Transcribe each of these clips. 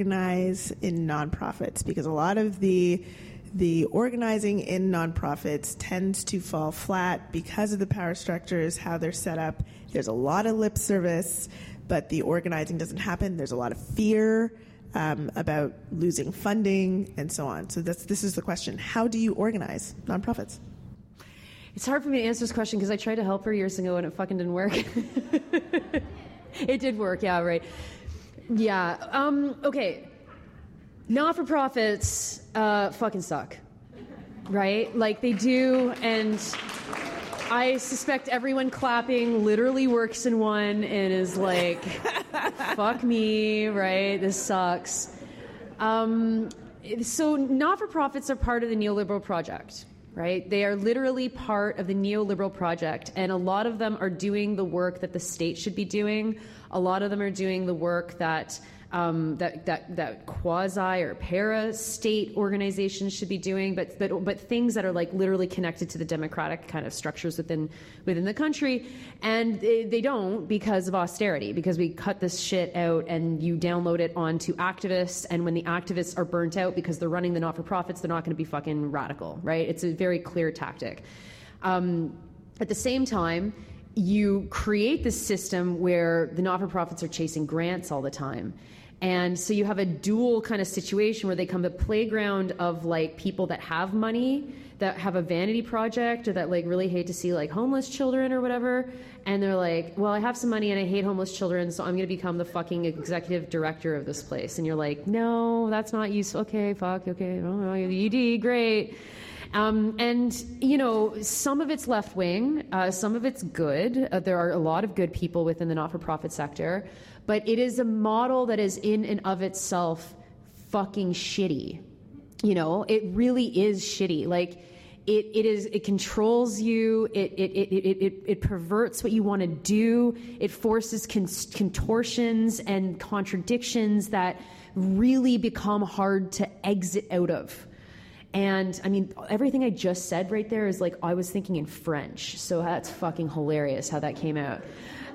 organize in nonprofits? Because a lot of the the organizing in nonprofits tends to fall flat because of the power structures, how they're set up. There's a lot of lip service, but the organizing doesn't happen. There's a lot of fear um, about losing funding and so on. So this this is the question: How do you organize nonprofits? It's hard for me to answer this question because I tried to help her years ago and it fucking didn't work. it did work, yeah, right. Yeah. Um, okay. Not for profits uh, fucking suck. Right? Like they do, and I suspect everyone clapping literally works in one and is like, fuck me, right? This sucks. Um, so, not for profits are part of the neoliberal project, right? They are literally part of the neoliberal project, and a lot of them are doing the work that the state should be doing. A lot of them are doing the work that um, that that that quasi or para state organizations should be doing, but but but things that are like literally connected to the democratic kind of structures within within the country, and they, they don't because of austerity, because we cut this shit out and you download it onto activists, and when the activists are burnt out because they're running the not for profits, they're not going to be fucking radical, right? It's a very clear tactic. Um, at the same time, you create this system where the not for profits are chasing grants all the time. And so you have a dual kind of situation where they come the playground of like people that have money that have a vanity project or that like really hate to see like homeless children or whatever. And they're like well i have some money and i hate homeless children so i'm going to become the fucking executive director of this place. And you're like no that's not useful. Okay fuck okay no, ed great. Um, and you know, some of it's left wing, uh, some of it's good. Uh, there are a lot of good people within the not-for-profit sector, but it is a model that is in and of itself fucking shitty. You know, it really is shitty. Like. It, it is it controls you it it, it, it, it, it perverts what you want to do it forces con- contortions and contradictions that really become hard to exit out of and I mean, everything I just said right there is like I was thinking in French. So that's fucking hilarious how that came out.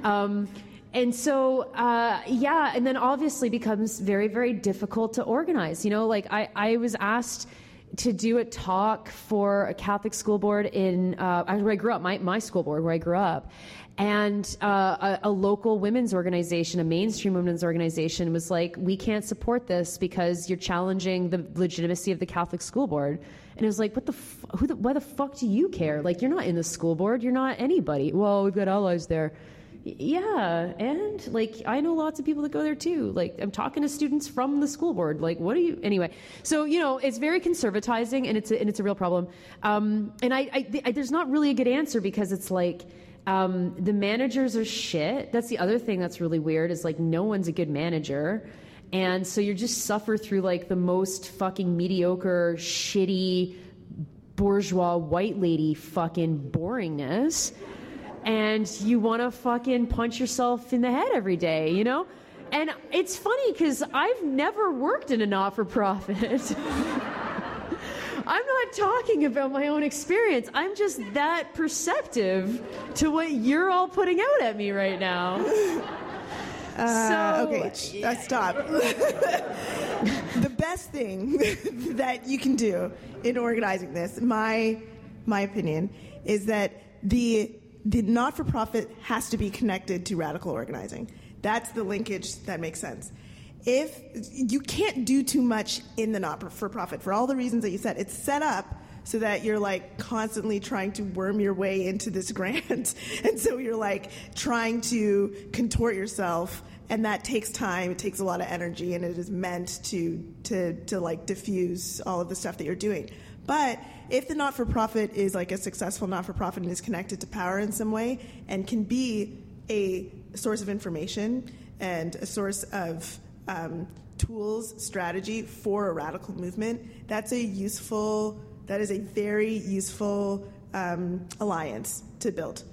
Um, and so, uh, yeah, and then obviously becomes very, very difficult to organize. You know, like I, I was asked to do a talk for a Catholic school board in uh, where I grew up, my, my school board where I grew up, and uh, a, a, local women's organization, a mainstream women's organization, was like, "We can't support this because you're challenging the legitimacy of the Catholic school board." And it was like, "What the? F- who? The, why the fuck do you care? Like, you're not in the school board. You're not anybody. Well, we've got allies there." Yeah, and like I know lots of people that go there too. Like I'm talking to students from the school board. Like, what are you anyway? So you know, it's very conservatizing, and it's a, and it's a real problem. Um, and I, I, I, there's not really a good answer because it's like um, the managers are shit. That's the other thing that's really weird is like no one's a good manager. And so you just suffer through like the most fucking mediocre, shitty, bourgeois white lady fucking boringness. And you want to fucking punch yourself in the head every day, you know? And it's funny because I've never worked in a not for profit. I'm not talking about my own experience. I'm just that perceptive to what you're all putting out at me right now. Uh, So- okay, uh, stop. the best thing that you can do in organizing this, my my opinion, is that the the not for profit has to be connected to radical organizing. That's the linkage that makes sense. If you can't do too much in the not for profit for all the reasons that you said, it's set up so that you're like constantly trying to worm your way into this grant. and so you're like trying to contort yourself and that takes time, it takes a lot of energy and it is meant to to to like diffuse all of the stuff that you're doing. But if the not-for-profit is like a successful not-for-profit and is connected to power in some way and can be a source of information and a source of um, tools, strategy for a radical movement, that's a useful, that is a very useful um, alliance to build.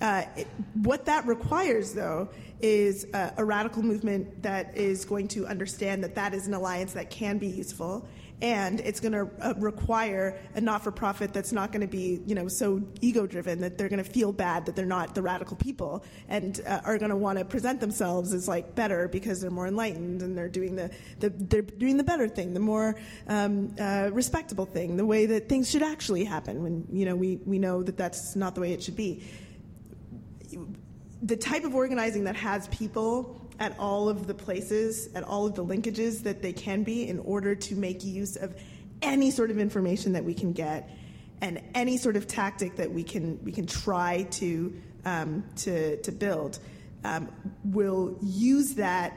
Uh, it, what that requires, though, is a, a radical movement that is going to understand that that is an alliance that can be useful and it's going to uh, require a not-for-profit that's not going to be you know so ego-driven that they're going to feel bad that they're not the radical people and uh, are going to want to present themselves as like better because they're more enlightened and they're doing the, the they're doing the better thing the more um, uh, respectable thing the way that things should actually happen when you know we, we know that that's not the way it should be. The type of organizing that has people at all of the places, at all of the linkages that they can be in order to make use of any sort of information that we can get and any sort of tactic that we can we can try to um, to to build um, will use that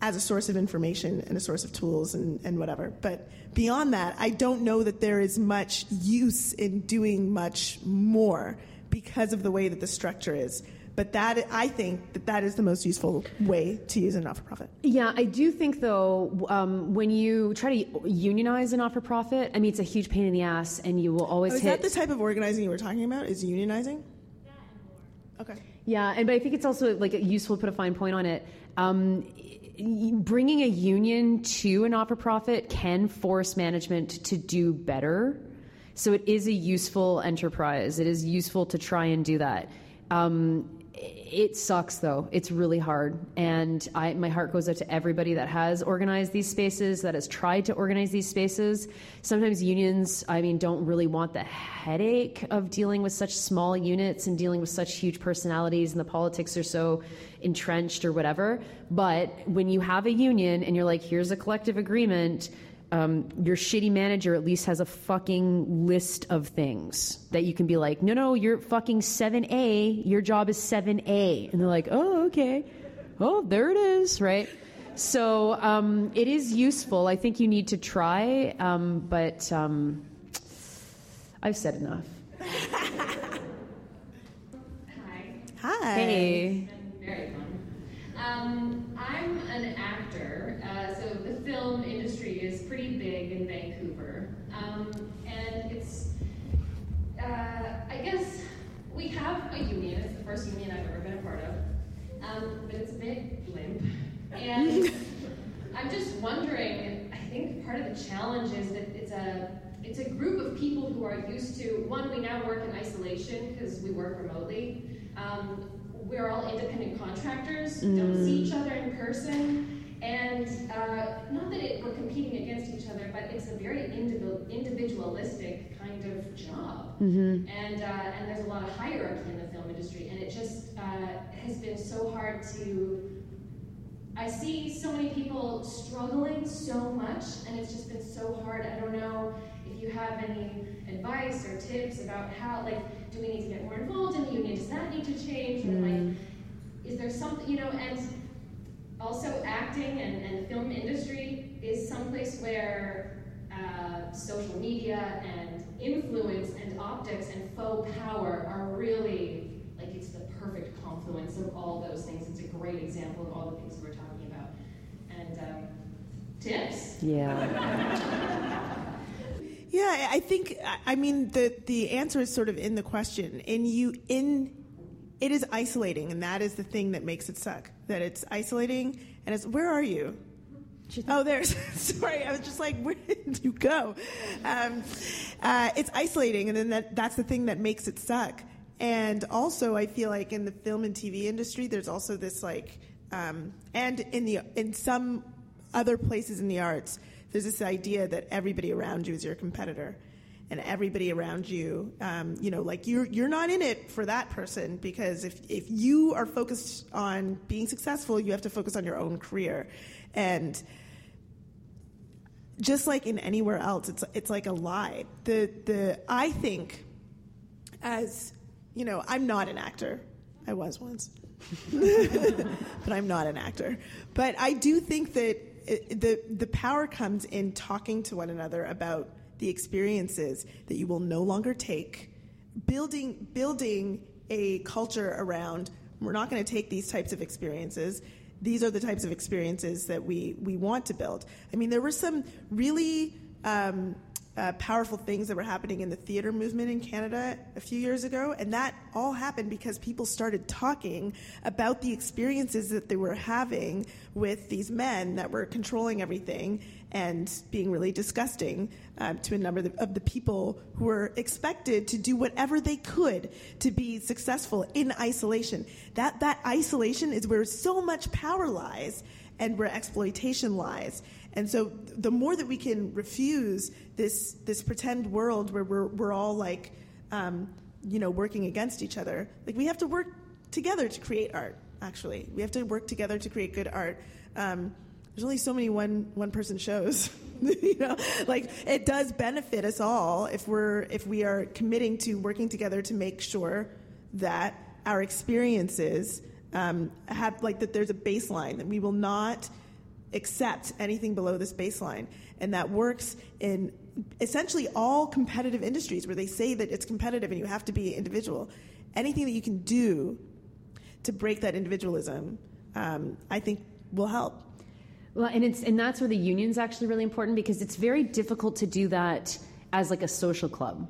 as a source of information and a source of tools and, and whatever. But beyond that, I don't know that there is much use in doing much more because of the way that the structure is. But that I think that that is the most useful way to use a not-for-profit. Yeah, I do think though, um, when you try to unionize a not-for-profit, I mean, it's a huge pain in the ass, and you will always Oh, is hit. that the type of organizing you were talking about? Is unionizing? Okay. Yeah, and but I think it's also like useful to put a fine point on it. Um, bringing a union to a not-for-profit can force management to do better. So it is a useful enterprise. It is useful to try and do that. Um, it sucks though. It's really hard, and I, my heart goes out to everybody that has organized these spaces, that has tried to organize these spaces. Sometimes unions, I mean, don't really want the headache of dealing with such small units and dealing with such huge personalities, and the politics are so entrenched or whatever. But when you have a union and you're like, here's a collective agreement um, your shitty manager at least has a fucking list of things that you can be like, no, no, you're fucking 7A, your job is 7A. And they're like, oh, okay. Oh, there it is, right? So um, it is useful. I think you need to try, um, but um, I've said enough. Hi. Hi. Hey. Very fun. Um, I'm an actor, uh, so the film industry is pretty big in Vancouver. Um, and it's, uh, I guess, we have a union. It's the first union I've ever been a part of. Um, but it's a bit limp. And I'm just wondering, I think part of the challenge is that it's a it's a group of people who are used to one, we now work in isolation because we work remotely. Um, we're all independent contractors, don't see each other in person, and uh, not that it, we're competing against each other, but it's a very individual, individualistic kind of job. And, uh, and there's a lot of hierarchy in the film industry, and it just uh, has been so hard to I see so many people struggling so much, and it's just been so hard. I don't know if you have any advice or tips about how, like, do we need to get more involved in the union? Does that need to change? Or, like, is there something, you know, and also acting and, and film industry is someplace where uh, social media and influence and optics and faux power are really like it's the perfect confluence of all those things. It's a great example of all the things we're talking about. And um, tips? Yeah. Yeah, I think I mean the the answer is sort of in the question. In you in it is isolating, and that is the thing that makes it suck. That it's isolating, and it's where are you? Oh, there's. Sorry, I was just like, where did you go? Um, uh, it's isolating, and then that that's the thing that makes it suck. And also, I feel like in the film and TV industry, there's also this like, um, and in the in some other places in the arts, there's this idea that everybody around you is your competitor, and everybody around you, um, you know, like you're you're not in it for that person because if if you are focused on being successful, you have to focus on your own career, and just like in anywhere else, it's it's like a lie. The the I think as you know, I'm not an actor. I was once. but I'm not an actor. But I do think that it, the the power comes in talking to one another about the experiences that you will no longer take, building building a culture around. We're not going to take these types of experiences. These are the types of experiences that we we want to build. I mean, there were some really. Um, uh, powerful things that were happening in the theater movement in Canada a few years ago, and that all happened because people started talking about the experiences that they were having with these men that were controlling everything and being really disgusting uh, to a number of the, of the people who were expected to do whatever they could to be successful in isolation. That that isolation is where so much power lies and where exploitation lies. And so the more that we can refuse this this pretend world where we're we're all like um, you know working against each other, like we have to work together to create art. Actually, we have to work together to create good art. Um, there's only so many one one person shows. you know, like it does benefit us all if we're if we are committing to working together to make sure that our experiences um, have like that there's a baseline that we will not accept anything below this baseline. And that works in essentially all competitive industries where they say that it's competitive and you have to be individual. Anything that you can do to break that individualism, um, I think, will help. Well, and it's and that's where the union's actually really important because it's very difficult to do that as like a social club.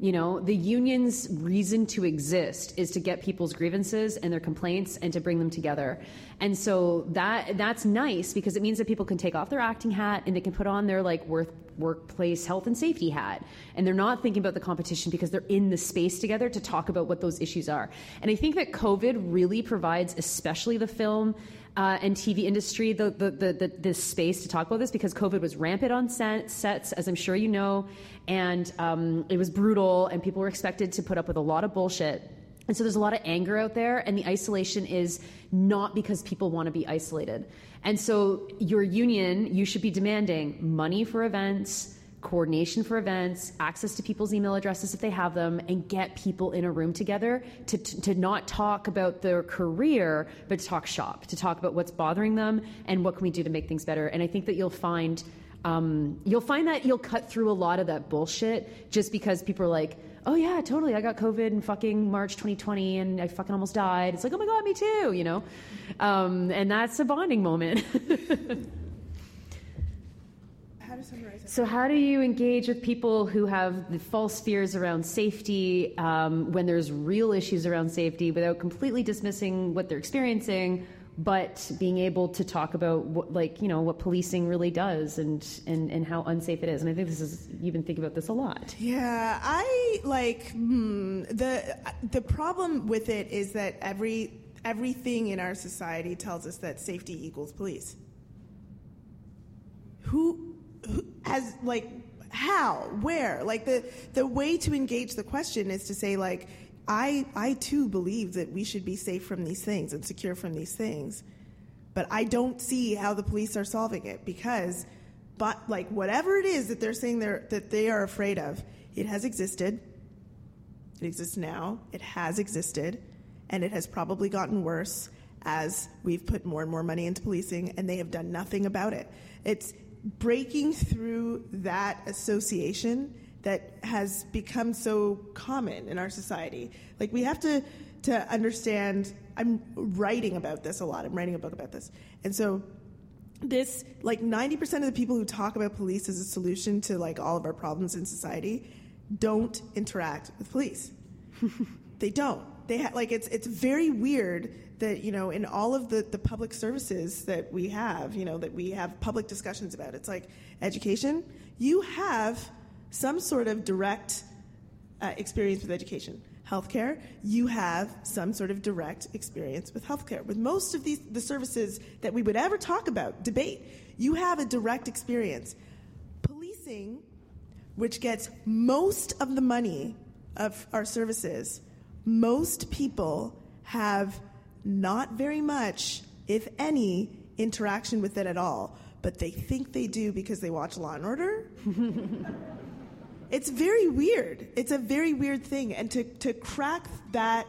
You know, the union's reason to exist is to get people's grievances and their complaints and to bring them together. And so that that's nice because it means that people can take off their acting hat and they can put on their like work, workplace health and safety hat. And they're not thinking about the competition because they're in the space together to talk about what those issues are. And I think that COVID really provides, especially the film uh, and TV industry the, the, the, the, this space to talk about this because COVID was rampant on set, sets, as I'm sure you know, and um, it was brutal, and people were expected to put up with a lot of bullshit. And so there's a lot of anger out there, and the isolation is not because people want to be isolated. And so your union, you should be demanding money for events, coordination for events, access to people's email addresses if they have them, and get people in a room together to, to, to, not talk about their career, but to talk shop, to talk about what's bothering them and what can we do to make things better. And I think that you'll find um, you'll find that you'll cut through a lot of that bullshit just because people are like, oh yeah, totally, I got COVID in fucking March 2020 and I fucking almost died. It's like, oh my god, me too, you know, um, and that's a bonding moment. So, how do you engage with people who have the false fears around safety um, when there's real issues around safety without completely dismissing what they're experiencing, but being able to talk about what, like you know what policing really does and, and and how unsafe it is? And I think this is you've been thinking about this a lot. Yeah, I like hmm, the the problem with it is that every everything in our society tells us that safety equals police. Who as like how where? Like the the way to engage the question is to say like i i too believe that we should be safe from these things and secure from these things but i don't see how the police are solving it because but like whatever it is that they're saying they're that they are afraid of it has existed. It exists now. It has existed. And it has probably gotten worse as we've put more and more money into policing and they have done nothing about it. It's breaking through that association that has become so common in our society. Like we have to to understand. I'm writing about this a lot. I'm writing a book about this, and so this like 90% of the people who talk about police as a solution to like all of our problems in society don't interact with police. they don't. They ha- like it's it's very weird that you know in all of the, the public services that we have you know that we have public discussions about it's like education? You have some sort of direct uh, experience with education. Healthcare? You have some sort of direct experience with healthcare. With most of these the services that we would ever talk about debate you have a direct experience. Policing which gets most of the money of our services most people have not very much, if any, interaction with it at all. But they think they do because they watch Law and Order. it's very weird. It's a very weird thing. And to, to crack that,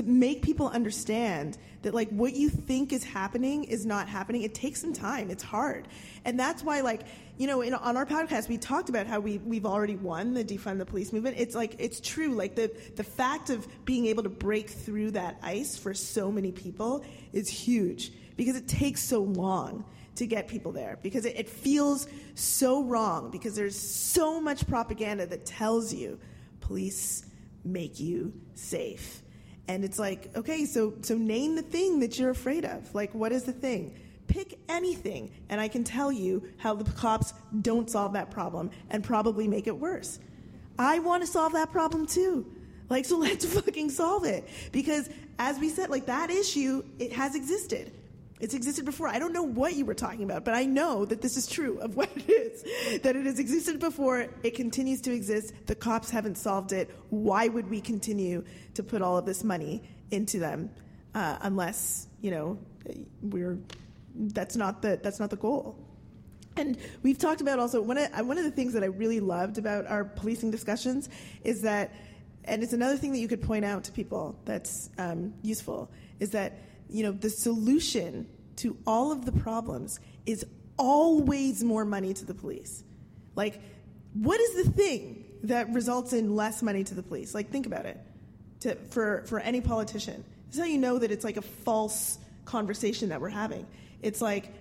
to make people understand that like what you think is happening is not happening, it takes some time. It's hard. And that's why like you know, in, on our podcast, we talked about how we, we've already won the defund the police movement. It's like, it's true. Like the, the fact of being able to break through that ice for so many people is huge because it takes so long to get people there because it, it feels so wrong because there's so much propaganda that tells you police make you safe. And it's like, okay, so so name the thing that you're afraid of. Like what is the thing? Pick anything and I can tell you how the cops don't solve that problem and probably make it worse. I want to solve that problem too. Like, so let's fucking solve it. Because as we said, like that issue, it has existed. It's existed before. I don't know what you were talking about, but I know that this is true of what it is. That it has existed before, it continues to exist. The cops haven't solved it. Why would we continue to put all of this money into them uh, unless, you know, we're that's not the that's not the goal. And we've talked about also one of one of the things that I really loved about our policing discussions is that, and it's another thing that you could point out to people that's um, useful is that you know the solution to all of the problems is always more money to the police. Like, what is the thing that results in less money to the police? Like, think about it. To, for for any politician, this is how you know that it's like a false conversation that we're having. It's like,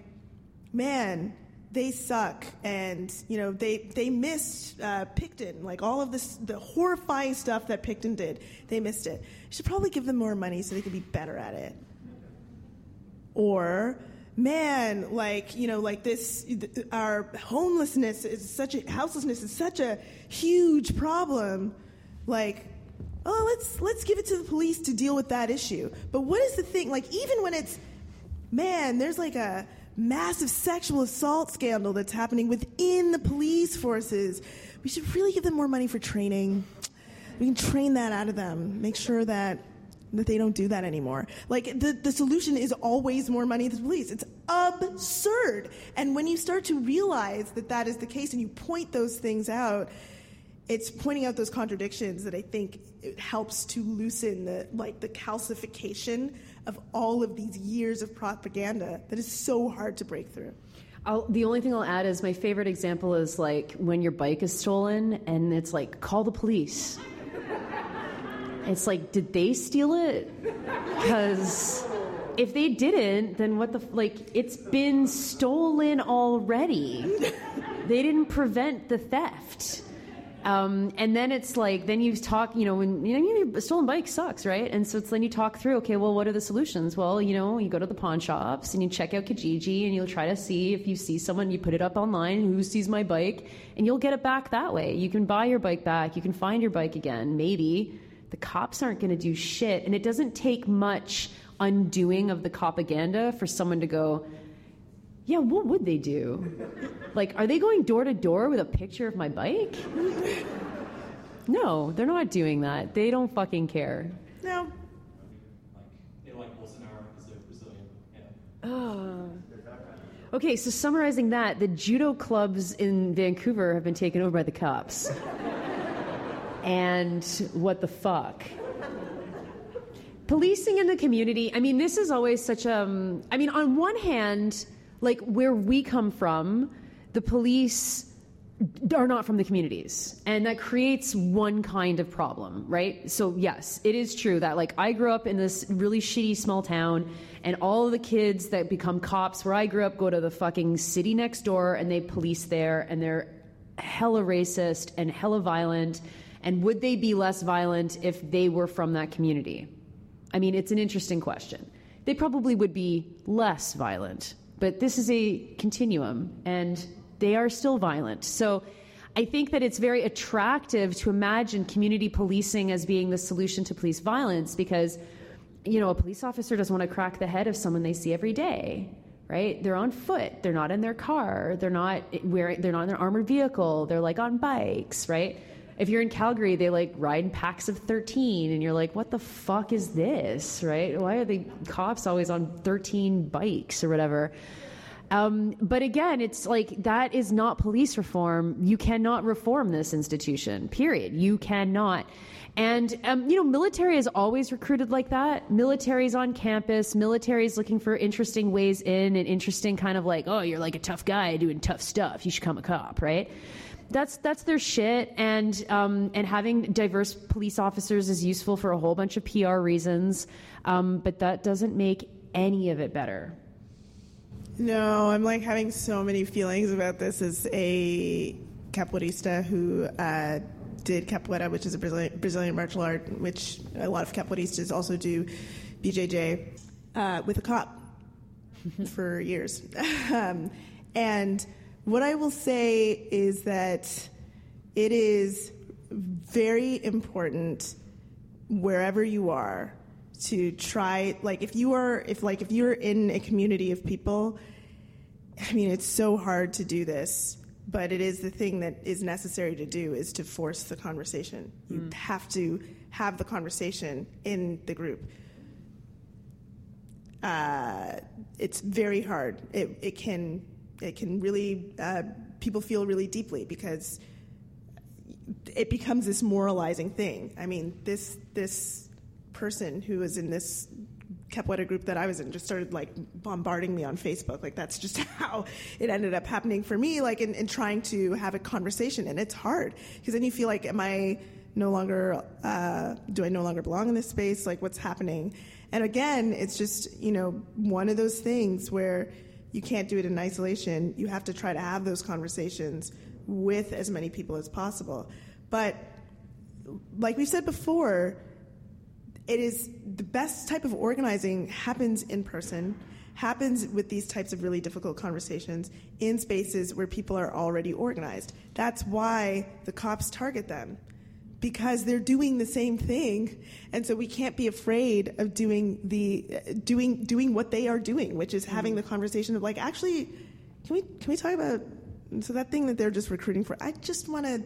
man, they suck and you know they they missed uh, Pickton like all of this the horrifying stuff that Pickton did they missed it you should probably give them more money so they can be better at it or man like you know like this our homelessness is such a houselessness is such a huge problem like oh let's let's give it to the police to deal with that issue but what is the thing like even when it's man there's like a massive sexual assault scandal that's happening within the police forces. We should really give them more money for training. We can train that out of them, make sure that that they don't do that anymore. Like the, the solution is always more money to the police. It's absurd. And when you start to realize that that is the case and you point those things out, it's pointing out those contradictions that I think it helps to loosen the like the calcification of all of these years of propaganda that is so hard to break through. I'll, the only thing I'll add is my favorite example is like when your bike is stolen and it's like call the police. It's like, did they steal it? Because if they didn't, then what the like? It's been stolen already. They didn't prevent the theft. Um, and then it's like, then you talk, you know, when, you know, stolen bike sucks, right? And so it's then you talk through, okay, well, what are the solutions? Well, you know, you go to the pawn shops and you check out Kijiji and you'll try to see if you see someone, you put it up online, who sees my bike, and you'll get it back that way. You can buy your bike back, you can find your bike again, maybe. The cops aren't going to do shit. And it doesn't take much undoing of the propaganda for someone to go, yeah, what would they do? Like, are they going door to door with a picture of my bike? No, they're not doing that. They don't fucking care. No. They like Bolsonaro because they're Brazilian. Oh. Okay, so summarizing that, the judo clubs in Vancouver have been taken over by the cops. And what the fuck? Policing in the community, I mean, this is always such a. Um, I mean, on one hand, like where we come from, the police are not from the communities and that creates one kind of problem right so yes it is true that like i grew up in this really shitty small town and all the kids that become cops where i grew up go to the fucking city next door and they police there and they're hella racist and hella violent and would they be less violent if they were from that community i mean it's an interesting question they probably would be less violent but this is a continuum, and they are still violent. So I think that it's very attractive to imagine community policing as being the solution to police violence because, you know, a police officer doesn't want to crack the head of someone they see every day. Right? They're on foot. They're not in their car. They're not wearing. They're not in their armored vehicle. They're like on bikes. Right? If you're in Calgary, they like ride in packs of 13, and you're like, what the fuck is this, right? Why are the cops always on 13 bikes or whatever? Um, but again, it's like that is not police reform. You cannot reform this institution, period. You cannot. And, um, you know, military is always recruited like that. Military is on campus. Military is looking for interesting ways in and interesting kind of like, oh, you're like a tough guy doing tough stuff. You should come a cop, right? That's that's their shit, and um, and having diverse police officers is useful for a whole bunch of PR reasons, um, but that doesn't make any of it better. No, I'm like having so many feelings about this as a capoeirista who uh, did capoeira, which is a Brazilian, Brazilian martial art, which a lot of capoeiristas also do, BJJ, uh, with a cop for years. um, and what I will say is that it is very important wherever you are to try like if you are if like if you're in a community of people i mean it's so hard to do this but it is the thing that is necessary to do is to force the conversation. You have to have the conversation in the group. Uh, it's very hard. It, it can it can really uh, people feel really deeply because it becomes this moralizing thing. I mean, this this person who was in this capoeira group that I was in just started like bombarding me on Facebook. Like that's just how it ended up happening for me. Like in, in trying to have a conversation, and it's hard because then you feel like, am I no longer? Uh, do I no longer belong in this space? Like what's happening? And again, it's just you know one of those things where you can't do it in isolation. You have to try to have those conversations with as many people as possible. But like we said before, it is the best type of organizing happens in person, happens with these types of really difficult conversations in spaces where people are already organized. That's why the cops target them because they're doing the same thing. And so we can't be afraid of doing the doing doing what they are doing which is having the conversation of like actually can we can we talk about so that thing that they're just recruiting for i just want to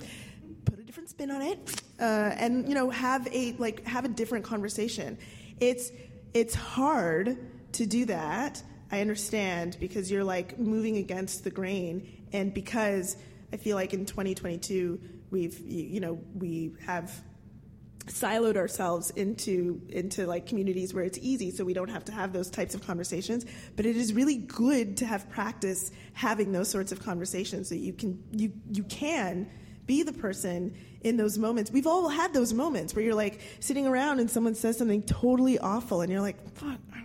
put a different spin on it uh, and you know have a like have a different conversation. It's it's hard to do that i understand because you're like moving against the grain. And because i feel like in 2022 we've you know we have siloed ourselves into into like communities where it's easy so we don't have to have those types of conversations. But it is really good to have practice having those sorts of conversations so you can you you can be the person in those moments. We've all had those moments where you're like sitting around and someone says something totally awful and you're like fuck I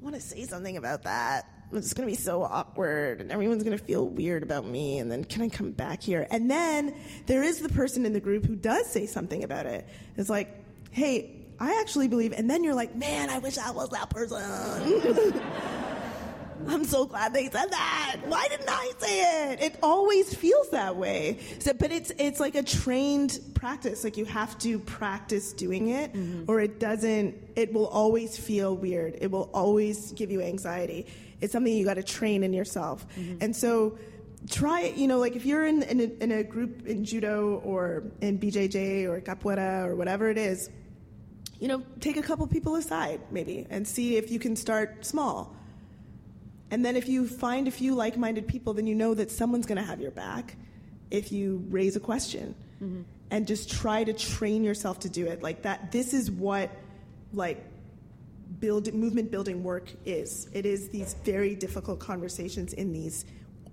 want to say something about that it's going to be so awkward and everyone's going to feel weird about me and then can i come back here? And then there is the person in the group who does say something about it. It's like hey i actually believe and then you're like man i wish i was that person. I'm so glad they said that. Why didn't i say it? It always feels that way. So, but it's it's like a trained practice. Like you have to practice doing it mm-hmm. or it doesn't it will always feel weird. It will always give you anxiety it's something you got to train in yourself. Mm-hmm. And so try it you know like if you're in, in, a, in a group in judo or in bjj or capoeira or whatever it is you know take a couple people aside maybe and see if you can start small. And then if you find a few like-minded people then you know that someone's going to have your back if you raise a question. Mm-hmm. And just try to train yourself to do it. Like that this is what like build movement building work is it is these very difficult conversations in these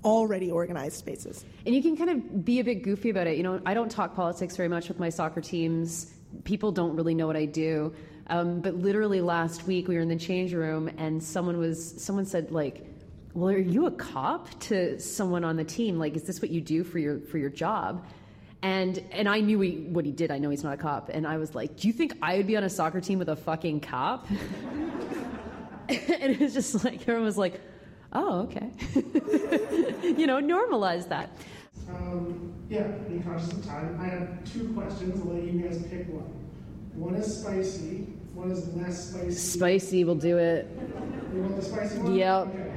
already organized spaces And you can kind of be a bit goofy about it. You know, I don't talk politics very much with my soccer teams. People don't really know what I do. Um, but literally last week, we were in the change room, and someone was someone said like, "Well, are you a cop?" to someone on the team. Like, is this what you do for your for your job? And and I knew he, what he did. I know he's not a cop. And I was like, "Do you think I would be on a soccer team with a fucking cop?" and it was just like everyone was like, "Oh, okay." you know, normalize that. Um, yeah, being conscious of time. I have two questions. I'll let you guys pick one. One is spicy. One is less spicy. Spicy will do it. You want the spicy one? Yep. Okay.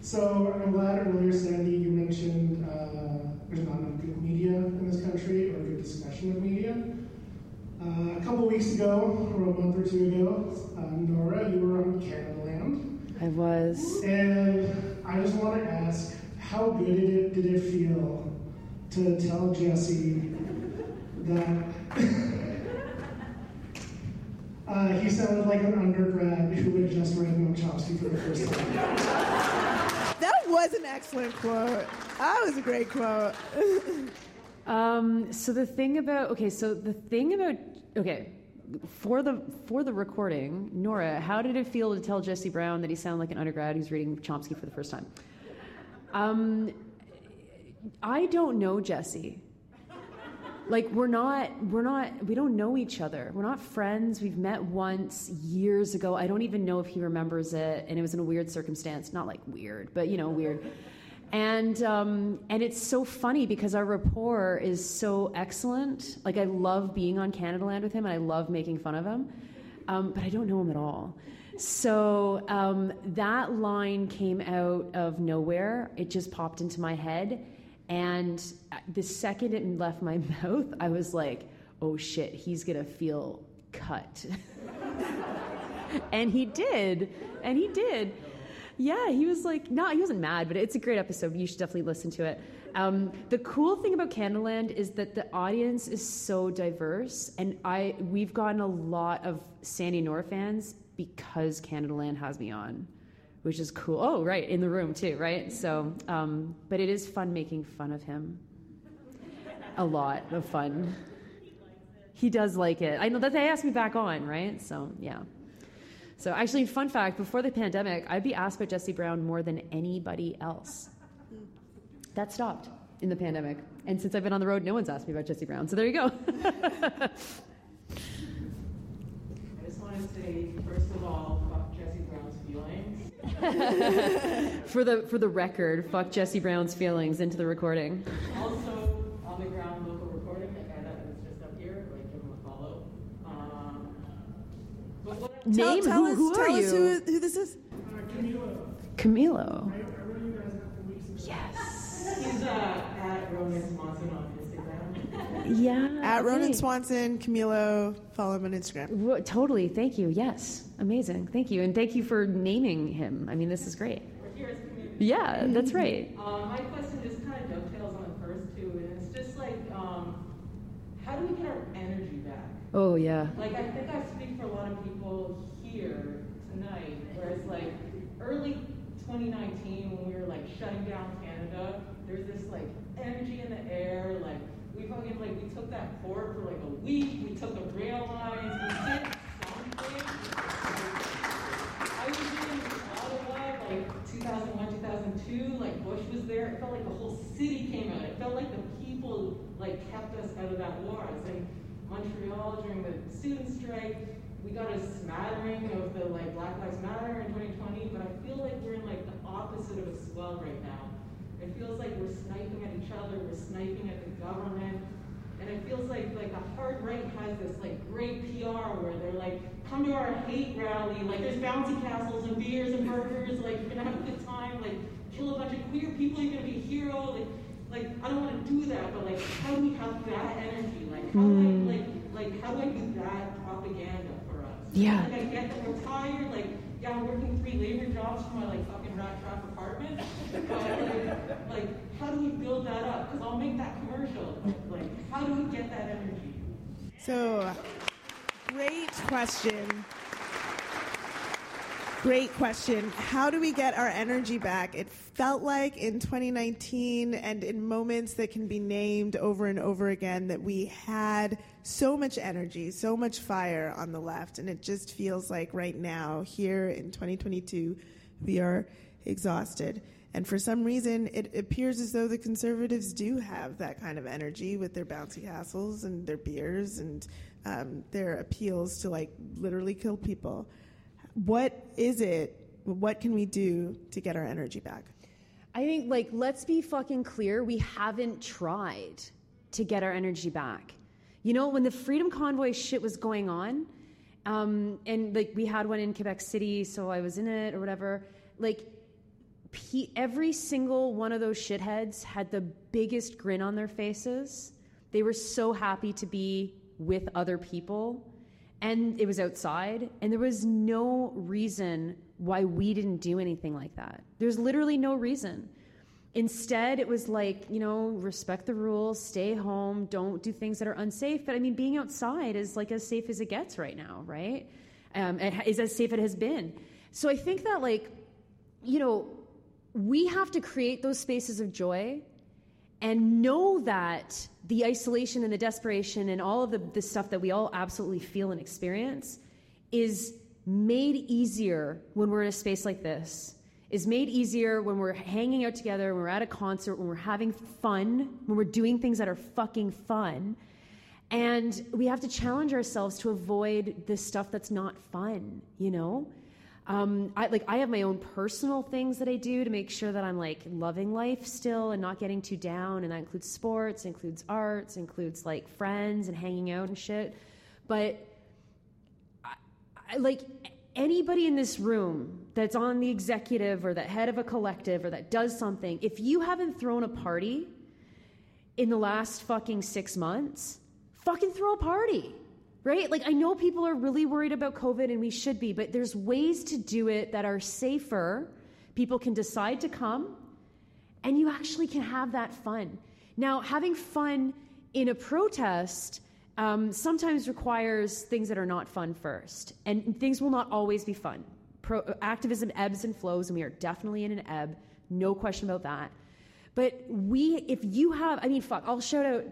So I'm glad earlier, Sandy, you mentioned uh, there's not enough good media in this country or good discussion of media. Uh, a couple weeks ago, or a month or two ago, uh, Nora, you were on Canadaland. I was. And I just want to ask, how good did it, did it feel to tell Jesse that uh, he sounded like an undergrad who had just read Noam Chomsky for the first time? Was an excellent quote that was a great quote Um, so the thing about okay, so the thing about okay, for the for the recording, Nora, how did it feel to tell Jesse Brown that he sounded like an undergrad who's reading Chomsky for the first time? Um, I don't know Jesse. Like we're not we're not we don't know each other. We're not friends. We've met once years ago. I don't even know if he remembers it, and it was in a weird circumstance. Not like weird, but you know weird. And um, and it's so funny because our rapport is so excellent. Like I love being on Canadaland with him, and I love making fun of him. Um, but I don't know him at all. So um, that line came out of nowhere. It just popped into my head, and the second it left my mouth, I was like, "Oh shit, he's gonna feel cut." and he did, and he did. Yeah, he was like, no, he wasn't mad, but it's a great episode. You should definitely listen to it. Um, the cool thing about Canadaland is that the audience is so diverse, and I we've gotten a lot of Sandy Nor fans because Canadaland has me on, which is cool. Oh, right, in the room too, right? So, um, but it is fun making fun of him. A lot of fun. He does like it. I know that they asked me back on, right? So, yeah. So, actually, fun fact before the pandemic, I'd be asked about Jesse Brown more than anybody else. That stopped in the pandemic. And since I've been on the road, no one's asked me about Jesse Brown. So, there you go. I just want to say, first of all, fuck Jesse Brown's feelings. for, the, for the record, fuck Jesse Brown's feelings into the recording. Also, on the ground local recording, the guy that was just up here, like give him a follow. Um, but what I- Tell, Name? tell who us, who tell are us you? who, who this is. Camilo. he's uh, at Roman Swanson on Instagram. Yeah. At Ronan okay. Swanson, Camilo, follow him on Instagram. Wo- Totally. Thank you. Yes. Amazing. Thank you. And thank you for naming him. I mean, this is great. We're here as community. Yeah, that's right. Um, my question just kind of dovetails on the first two, and it's just like, um, how do we get our energy back? Oh, yeah. Like, I think I speak for a lot of people here tonight, where it's like early 2019 when we were like shutting down Canada, there's this like energy in the air. Like, we fucking, like, we took that port for like a week, we took the rail lines, we did something. I was in Ottawa like 2001, 2002, like Bush was there. It felt like the whole city came out. It felt like the people like kept us out of that war. I was in Montreal during the student strike. We got a smattering of the like Black Lives Matter in 2020, but I feel like we're in like the opposite of a swell right now. It feels like we're sniping at each other, we're sniping at the government. And it feels like like the hard right has this like great PR where they're like, come to our hate rally, like there's bouncy castles and beers and burgers, like you're gonna have a good time, like kill a bunch of queer people, you're gonna be a hero, like like I don't wanna do that, but like how do we have that energy? Like how do I mm. like like how do I do that propaganda for us? Yeah. Like I get that we're tired, like yeah, I'm working three labor jobs for my like fucking rat trap apartment. Like, like how do we build that up? Because I'll make that commercial. Like how do we get that energy? So, great question. Great question. How do we get our energy back? It felt like in 2019 and in moments that can be named over and over again that we had so much energy, so much fire on the left. And it just feels like right now, here in 2022, we are exhausted. And for some reason, it appears as though the conservatives do have that kind of energy with their bouncy castles and their beers and um, their appeals to like literally kill people. What is it? What can we do to get our energy back? I think, like, let's be fucking clear. We haven't tried to get our energy back. You know, when the Freedom Convoy shit was going on, um, and like we had one in Quebec City, so I was in it or whatever. Like, pe- every single one of those shitheads had the biggest grin on their faces. They were so happy to be with other people. And it was outside, and there was no reason why we didn't do anything like that. There's literally no reason. Instead, it was like, you know, respect the rules, stay home, don't do things that are unsafe. But I mean, being outside is like as safe as it gets right now, right? Um, it is as safe as it has been. So I think that, like, you know, we have to create those spaces of joy and know that the isolation and the desperation and all of the, the stuff that we all absolutely feel and experience is made easier when we're in a space like this is made easier when we're hanging out together when we're at a concert when we're having fun when we're doing things that are fucking fun and we have to challenge ourselves to avoid the stuff that's not fun you know um, I, like I have my own personal things that I do to make sure that I'm like loving life still and not getting too down, and that includes sports, includes arts, includes like friends and hanging out and shit. But I, I, like anybody in this room that's on the executive or the head of a collective or that does something, if you haven't thrown a party in the last fucking six months, fucking throw a party right? Like, I know people are really worried about COVID and we should be, but there's ways to do it that are safer. People can decide to come and you actually can have that fun. Now, having fun in a protest um, sometimes requires things that are not fun first, and things will not always be fun. Pro- activism ebbs and flows, and we are definitely in an ebb, no question about that. But we, if you have, I mean, fuck, I'll shout out,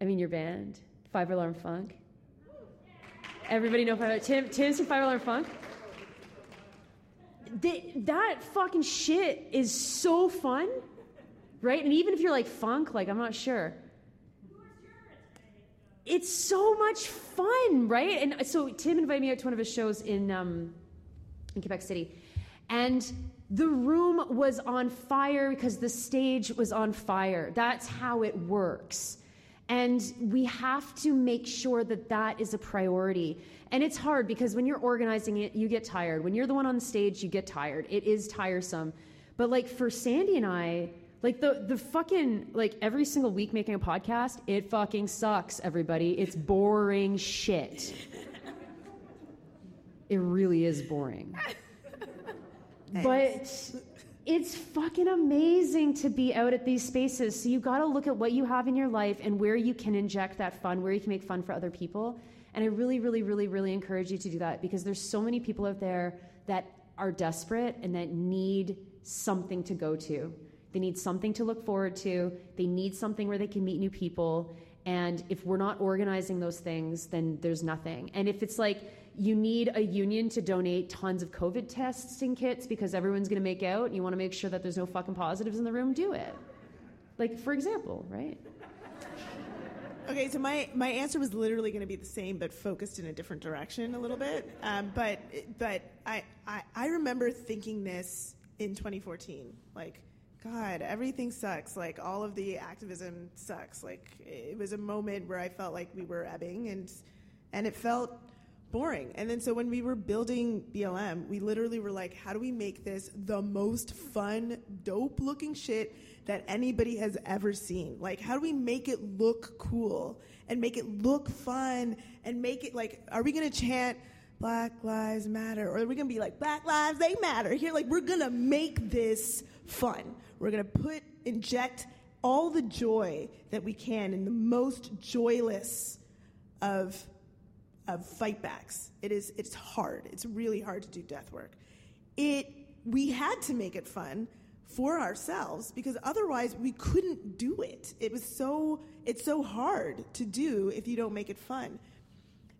I mean, your band, Five Alarm Funk. Everybody know Five Alarm Tim, Tim's from Five Alarm Funk? That fucking shit is so fun, right? And even if you're like funk, like I'm not sure. It's so much fun, right? And so Tim invited me out to one of his shows in um, in Quebec City, and the room was on fire because the stage was on fire. That's how it works. And we have to make sure that that is a priority. And it's hard because when you're organizing it, you get tired. When you're the one on the stage, you get tired. It is tiresome. But like for Sandy and I, like the the fucking like every single week making a podcast, it fucking sucks, everybody. It's boring shit. It really is boring. But it's fucking amazing to be out at these spaces. So you got to look at what you have in your life and where you can inject that fun, where you can make fun for other people. And I really, really, really, really encourage you to do that because there's so many people out there that are desperate and that need something to go to. They need something to look forward to. They need something where they can meet new people. And if we're not organizing those things, then there's nothing. And if it's like you need a union to donate tons of COVID testing kits because everyone's going to make out and you want to make sure that there's no fucking positives in the room, do it. Like, for example, right? Okay, so my, my answer was literally going to be the same, but focused in a different direction a little bit. Um, but but I, I, I remember thinking this in 2014. Like, God, everything sucks. Like, all of the activism sucks. Like, it was a moment where I felt like we were ebbing, and and it felt boring. And then so when we were building BLM, we literally were like, how do we make this the most fun, dope looking shit that anybody has ever seen? Like, how do we make it look cool and make it look fun and make it like, are we gonna chant Black Lives Matter? Or are we gonna be like, Black Lives, they matter? Here, like, we're gonna make this fun. We're gonna put, inject all the joy that we can in the most joyless of of fightbacks. It is it's hard. It's really hard to do death work. It we had to make it fun for ourselves because otherwise we couldn't do it. It was so it's so hard to do if you don't make it fun.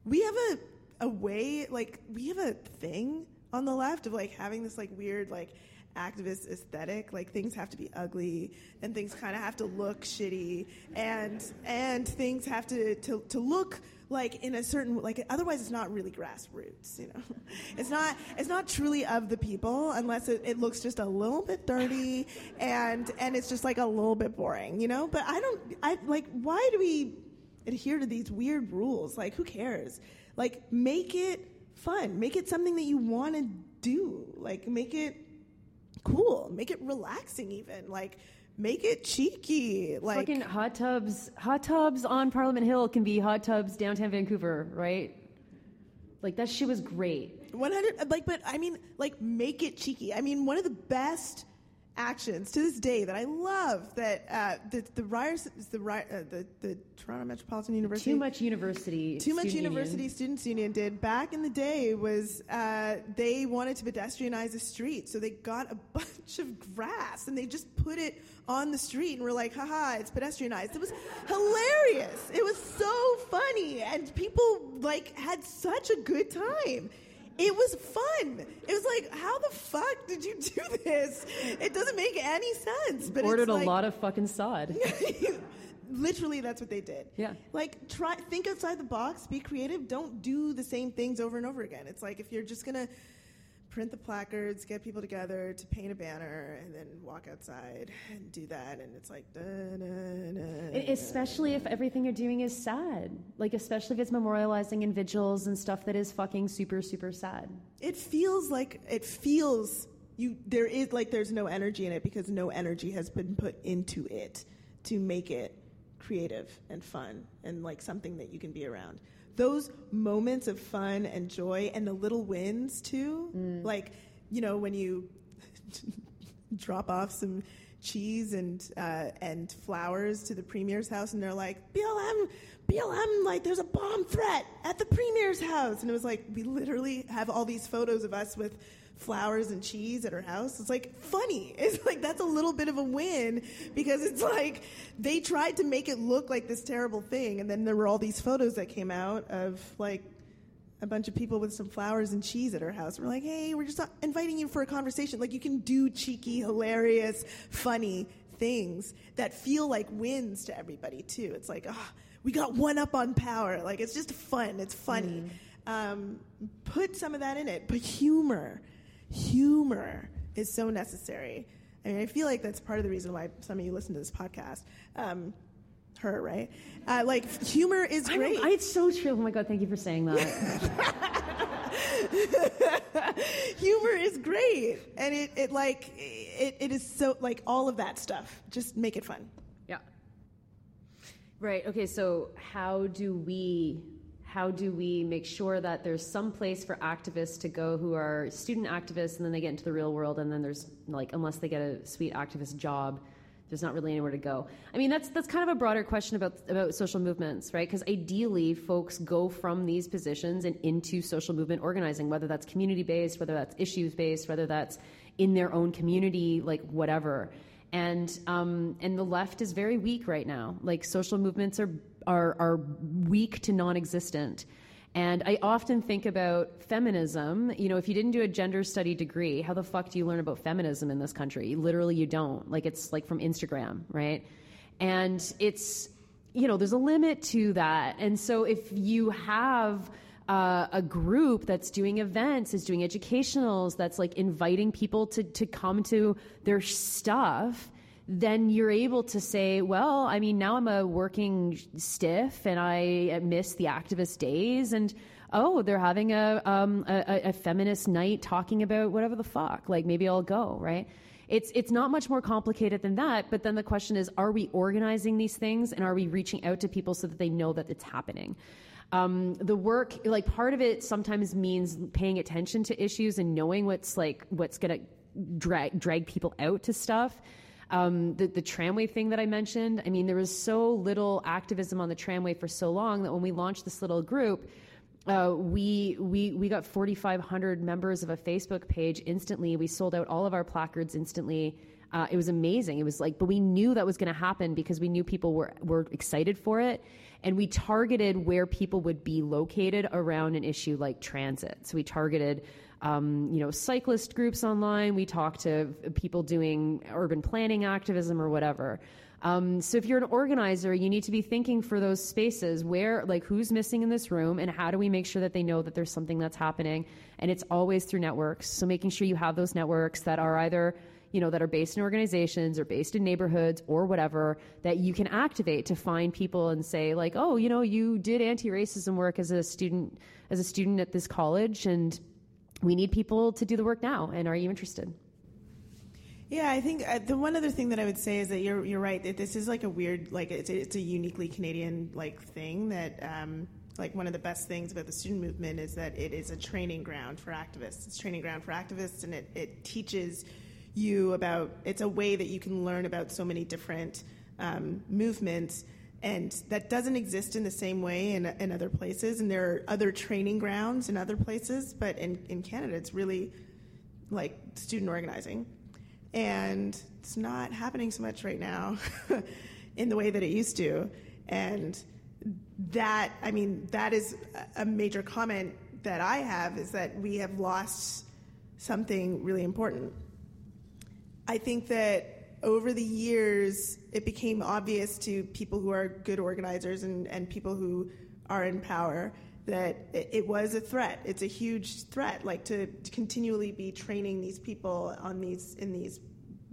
We have a a way like we have a thing on the left of like having this like weird like activist aesthetic like things have to be ugly and things kind of have to look shitty and and things have to to, to look like in a certain like otherwise it's not really grassroots you know? It's not it's not truly of the people unless it, it looks just a little bit dirty and and it's just like a little bit boring you know? But i don't i like why do we adhere to these weird rules? Like who cares? Like make it fun. Make it something that you want to do. Like make it cool make it relaxing even like make it cheeky. Like fucking hot tubs, hot tubs on Parliament Hill can be hot tubs downtown Vancouver, right? Like that shit was great. 100 like but I mean like make it cheeky. I mean one of the best actions to this day that I love. That uh, the the Ryers, the, uh, the the Toronto Metropolitan University. Too much university. Too much University union. Students Union did back in the day was uh, they wanted to pedestrianize the street, so they got a bunch of grass and they just put it on the street, and we're like, haha, it's pedestrianized. It was hilarious. It was so funny, and people like had such a good time. It was fun. It was like, how the fuck did you do this? It doesn't make any sense. But Ordered it's a lot of fucking sod. Literally, that's what they did. Yeah. Like, try think outside the box, be creative. Don't do the same things over and over again. It's like if you're just gonna print the placards, get people together to paint a banner, and then walk outside and do that, and it's like, da, da, da, Especially if everything you're doing is sad. Like, especially if it's memorializing and vigils and stuff that is fucking super, super sad. it feels like it feels you there is like there's no energy in it because no energy has been put into it to make it creative and fun and like something that you can be around those moments of fun and joy and the little wins too like you know when you drop off some cheese and uh, and flowers to the premier's house, and they're like, BLM, BLM, like there's a bomb threat at the premier's house, and it was like we literally have all these photos of us with flowers and cheese at her house. It's like funny. It's like that's a little bit of a win because it's like they tried to make it look like this terrible thing, and then there were all these photos that came out of like a bunch of people with some flowers and cheese at her house. We're like, hey, we're just inviting you for a conversation. Like, you can do cheeky, hilarious, funny things that feel like wins to everybody, too. It's like, ah, we got one up on power. Like, it's just fun. It's funny. Um, put some of that in it. But humor, humor is so necessary. I mean, I feel like that's part of the reason why some of you listen to this podcast. Um, her, right? Uh, like, humor is I great. I- it's so true. Oh my God, thank you for saying that. humor is great and it, it like it, it is so like all of that stuff just make it fun yeah. Right. Okay. So how do we how do we make sure that there's some place for activists to go who are student activists and then they get into the real world and then there's like unless they get a sweet activist job there's not really anywhere to go. I mean that's that's kind of a broader question about about social movements, right? Because ideally folks go from these positions and into social movement organizing, whether that's community based, whether that's issues based, whether that's in their own community, like whatever and um, and the left is very weak right now. Like social movements are are are weak to non-existent. And I often think about feminism. You know, if you didn't do a gender study degree, how the fuck do you learn about feminism in this country? Literally, you don't. Like it's like from Instagram, right? And it's you know, there's a limit to that. And so if you have uh, a group that's doing events, is doing educationals, that's like inviting people to, to come to their stuff, then you're able to say, well, I mean, now I'm a working stiff and I miss the activist days and oh, they're having a, um, a, a feminist night talking about whatever the fuck. Like maybe I'll go, right? It's it's not much more complicated than that. But then the question is, are we organizing these things and are we reaching out to people so that they know that it's happening? Um, the work, like part of it, sometimes means paying attention to issues and knowing what's like what's gonna drag drag people out to stuff. Um, the, the tramway thing that I mentioned, I mean, there was so little activism on the tramway for so long that when we launched this little group, uh, we we we got 4,500 members of a Facebook page instantly. We sold out all of our placards instantly. Uh, it was amazing. It was like, but we knew that was going to happen because we knew people were were excited for it, and we targeted where people would be located around an issue like transit. So we targeted, um, you know, cyclist groups online. We talk to people doing urban planning activism or whatever. Um, so if you're an organizer, you need to be thinking for those spaces where, like, who's missing in this room, and how do we make sure that they know that there's something that's happening? And it's always through networks. So making sure you have those networks that are either you know that are based in organizations or based in neighborhoods or whatever that you can activate to find people and say like oh you know you did anti-racism work as a student as a student at this college and we need people to do the work now and are you interested yeah i think uh, the one other thing that i would say is that you're you're right that this is like a weird like it's it's a uniquely canadian like thing that um like one of the best things about the student movement is that it is a training ground for activists it's training ground for activists and it, it teaches you about. It's a way that you can learn about so many different um, movements, and that doesn't exist in the same way in, in other places. And there are other training grounds in other places, but in, in Canada, it's really like student organizing, and it's not happening so much right now in the way that it used to, and that I mean that is a major comment that I have is that we have lost something really important. I think that over the years it became obvious to people who are good organizers and, and people who are in power that it, it was a threat. It's a huge threat, like to, to continually be training these people on these in these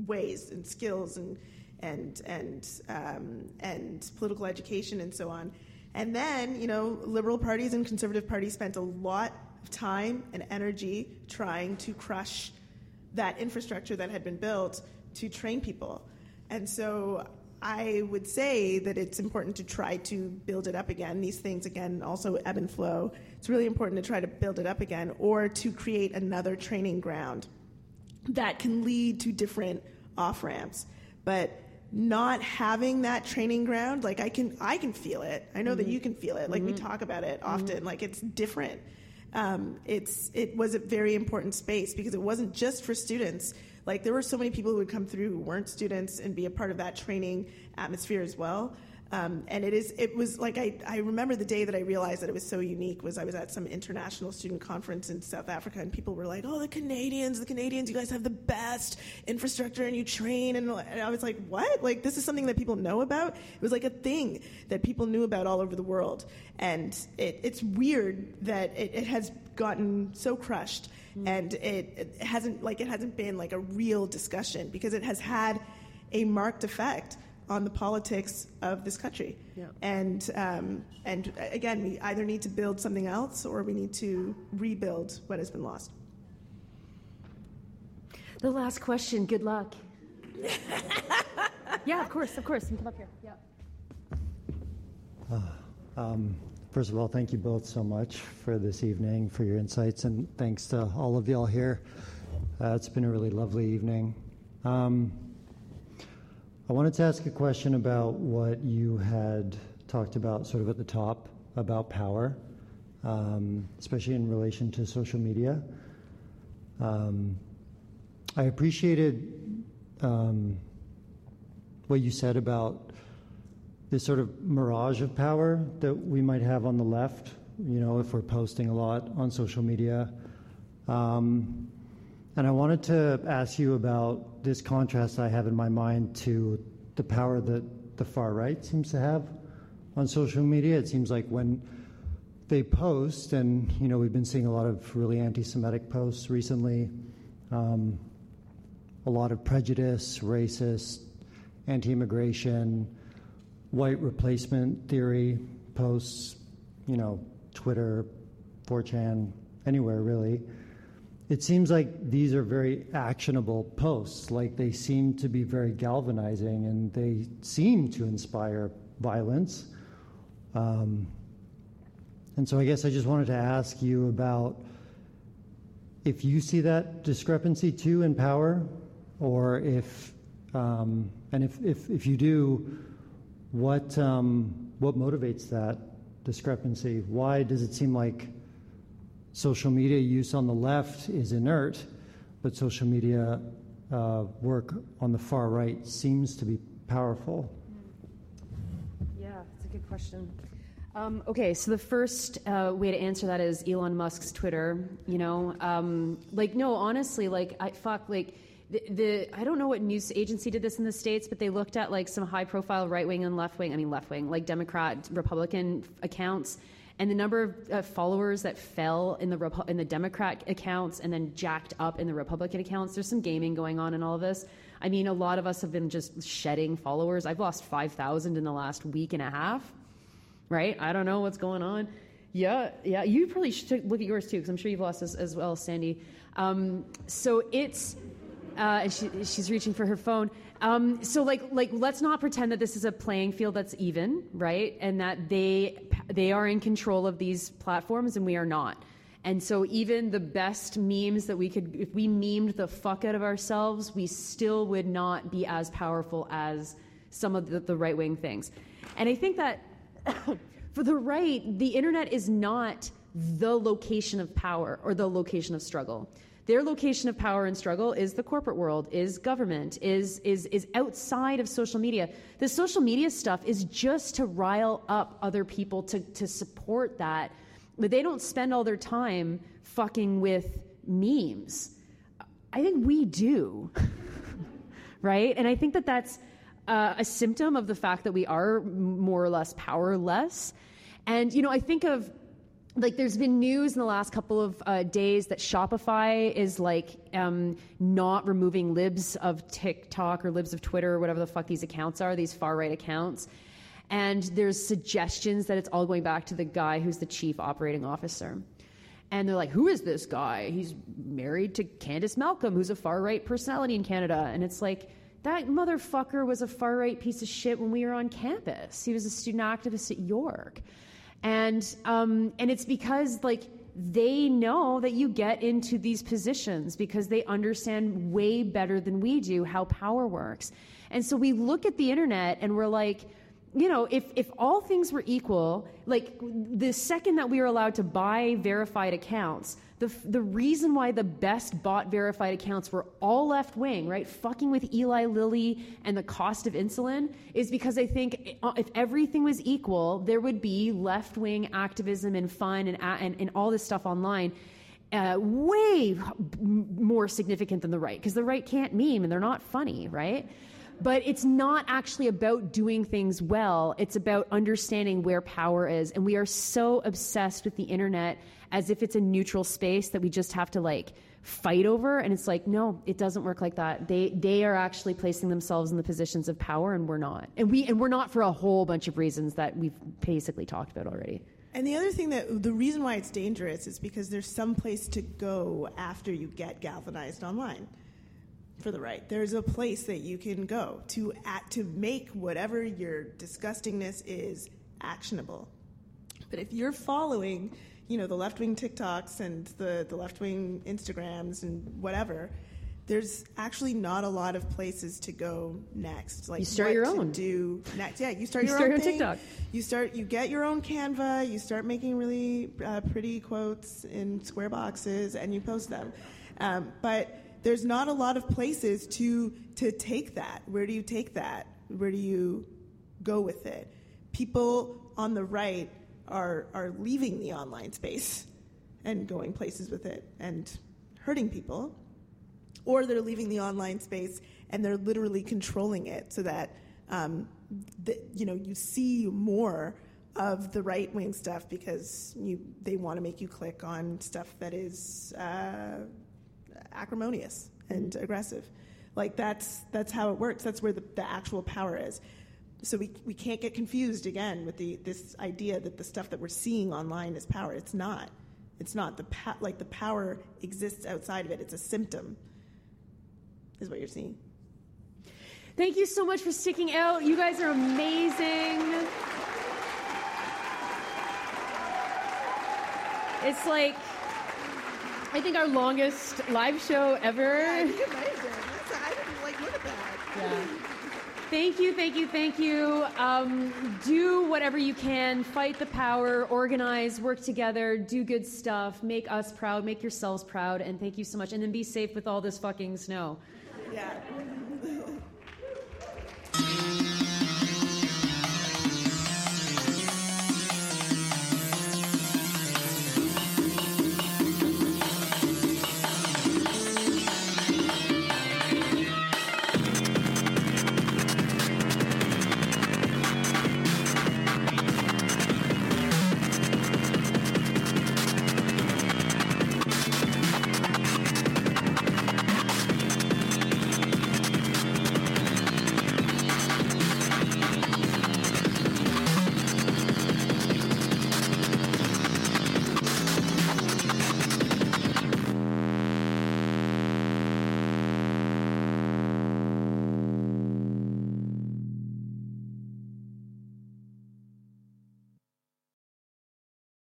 ways and skills and and and um, and political education and so on. And then, you know, liberal parties and conservative parties spent a lot of time and energy trying to crush that infrastructure that had been built to train people. And so I would say that it's important to try to build it up again. These things, again, also ebb and flow. It's really important to try to build it up again or to create another training ground that can lead to different off ramps. But not having that training ground, like I can, I can feel it. I know that mm-hmm. you can feel it. Like we mm-hmm. talk about it mm-hmm. often. Like it's different. Um, it's it was a very important space because it wasn't just for students. Like there were so many people who would come through who weren't students and be a part of that training atmosphere as well. Um, and it is it was like I, I remember the day that I realized that it was so unique was I was at some international student conference in South Africa and people were like, oh the Canadians, the Canadians, you guys have the best infrastructure and you train and, and I was like, what? Like this is something that people know about? It was like a thing that people knew about all over the world, and it, it's weird that it, it has gotten so crushed and it, it hasn't like it hasn't been like a real discussion because it has had a marked effect on the politics of this country. Yeah. And um, and again, we either need to build something else or we need to rebuild what has been lost. The last question. Good luck. yeah, of course, of course. You can come up here. Yeah. Um, First of all, thank you both so much for this evening, for your insights, and thanks to all of y'all here. Uh, it's been a really lovely evening. Um, I wanted to ask a question about what you had talked about sort of at the top about power, um, especially in relation to social media. Um, I appreciated um, what you said about this sort of mirage of power that we might have on the left, you know, if we're posting a lot on social media. Um, and I wanted to ask you about this contrast I have in my mind to the power that the far right seems to have on social media. It seems like when they post, and you know, we've been seeing a lot of really anti-Semitic posts recently, um, a lot of prejudice, racist, anti-immigration, white replacement theory posts, you know, Twitter, 4chan, anywhere really. It seems like these are very actionable posts. Like they seem to be very galvanizing and they seem to inspire violence. Um, and so I guess I just wanted to ask you about if you see that discrepancy too in power, or if, um, and if, if, if you do, what, um, what motivates that discrepancy? Why does it seem like social media use on the left is inert, but social media uh, work on the far right seems to be powerful? Yeah, that's a good question. Um, okay, so the first uh, way to answer that is Elon Musk's Twitter. You know, um, like no, honestly, like I fuck, like the, the I don't know what news agency did this in the states, but they looked at like some high-profile right-wing and left-wing, I mean left-wing, like Democrat, Republican accounts, and the number of uh, followers that fell in the Repu- in the Democrat accounts and then jacked up in the Republican accounts. There's some gaming going on in all of this. I mean, a lot of us have been just shedding followers. I've lost five thousand in the last week and a half right? I don't know what's going on. Yeah, yeah. You probably should look at yours too, because I'm sure you've lost as, as well, Sandy. Um, so it's, uh, and she, she's reaching for her phone. Um, so like, like, let's not pretend that this is a playing field that's even, right? And that they they are in control of these platforms and we are not. And so even the best memes that we could, if we memed the fuck out of ourselves, we still would not be as powerful as some of the, the right wing things. And I think that for the right, the internet is not the location of power or the location of struggle. Their location of power and struggle is the corporate world, is government, is, is, is outside of social media. The social media stuff is just to rile up other people to, to support that. But they don't spend all their time fucking with memes. I think we do. right? And I think that that's uh, a symptom of the fact that we are more or less powerless. And, you know, I think of like there's been news in the last couple of uh, days that Shopify is like um, not removing libs of TikTok or libs of Twitter or whatever the fuck these accounts are, these far right accounts. And there's suggestions that it's all going back to the guy who's the chief operating officer. And they're like, who is this guy? He's married to Candice Malcolm, who's a far right personality in Canada. And it's like, that motherfucker was a far right piece of shit when we were on campus. He was a student activist at York. And, um, and it's because, like, they know that you get into these positions because they understand way better than we do how power works. And so we look at the internet and we're like, you know, if, if all things were equal, like the second that we were allowed to buy verified accounts, the, the reason why the best bought verified accounts were all left wing, right, fucking with Eli Lilly and the cost of insulin, is because I think uh, if everything was equal, there would be left wing activism and fun and, and, and all this stuff online. Uh, way more significant than the right because the right can't meme and they're not funny, right? But it's not actually about doing things well. It's about understanding where power is. And we are so obsessed with the internet as if it's a neutral space that we just have to like fight over. And it's like, no, it doesn't work like that. They, they are actually placing themselves in the positions of power and we're not. And we, and we're not for a whole bunch of reasons that we've basically talked about already. And the other thing that the reason why it's dangerous is because there's some place to go after you get galvanized online for the right. There's a place that you can go to act, to make whatever your disgustingness is actionable. But if you're following, you know, the left wing TikToks and the, the left wing Instagrams and whatever, there's actually not a lot of places to go next. Like You start your to own. do next. Yeah, you start You your start own your thing. TikTok. You start. You get your own Canva. You start making really uh, pretty quotes in square boxes, and you post them. Um, but there's not a lot of places to to take that. Where do you take that? Where do you go with it? People on the right are are leaving the online space and going places with it and hurting people or they're leaving the online space and they're literally controlling it so that um, the, you know you see more of the right wing stuff because you they want to make you click on stuff that is uh, acrimonious and mm-hmm. aggressive. Like that's that's how it works. That's where the, the actual power is. So we, we can't get confused again with the this idea that the stuff that we're seeing online is power. It's not. It's not. The pa- like the power exists outside of it. It's a symptom. Is what you're seeing. Thank you so much for sticking out. You guys are amazing. It's like, I think our longest live show ever. amazing. That's, I didn't like look at that. Yeah. Thank you, thank you, thank you. Um, do whatever you can. Fight the power, organize, work together, do good stuff, make us proud, make yourselves proud, and thank you so much. And then be safe with all this fucking snow. Yeah.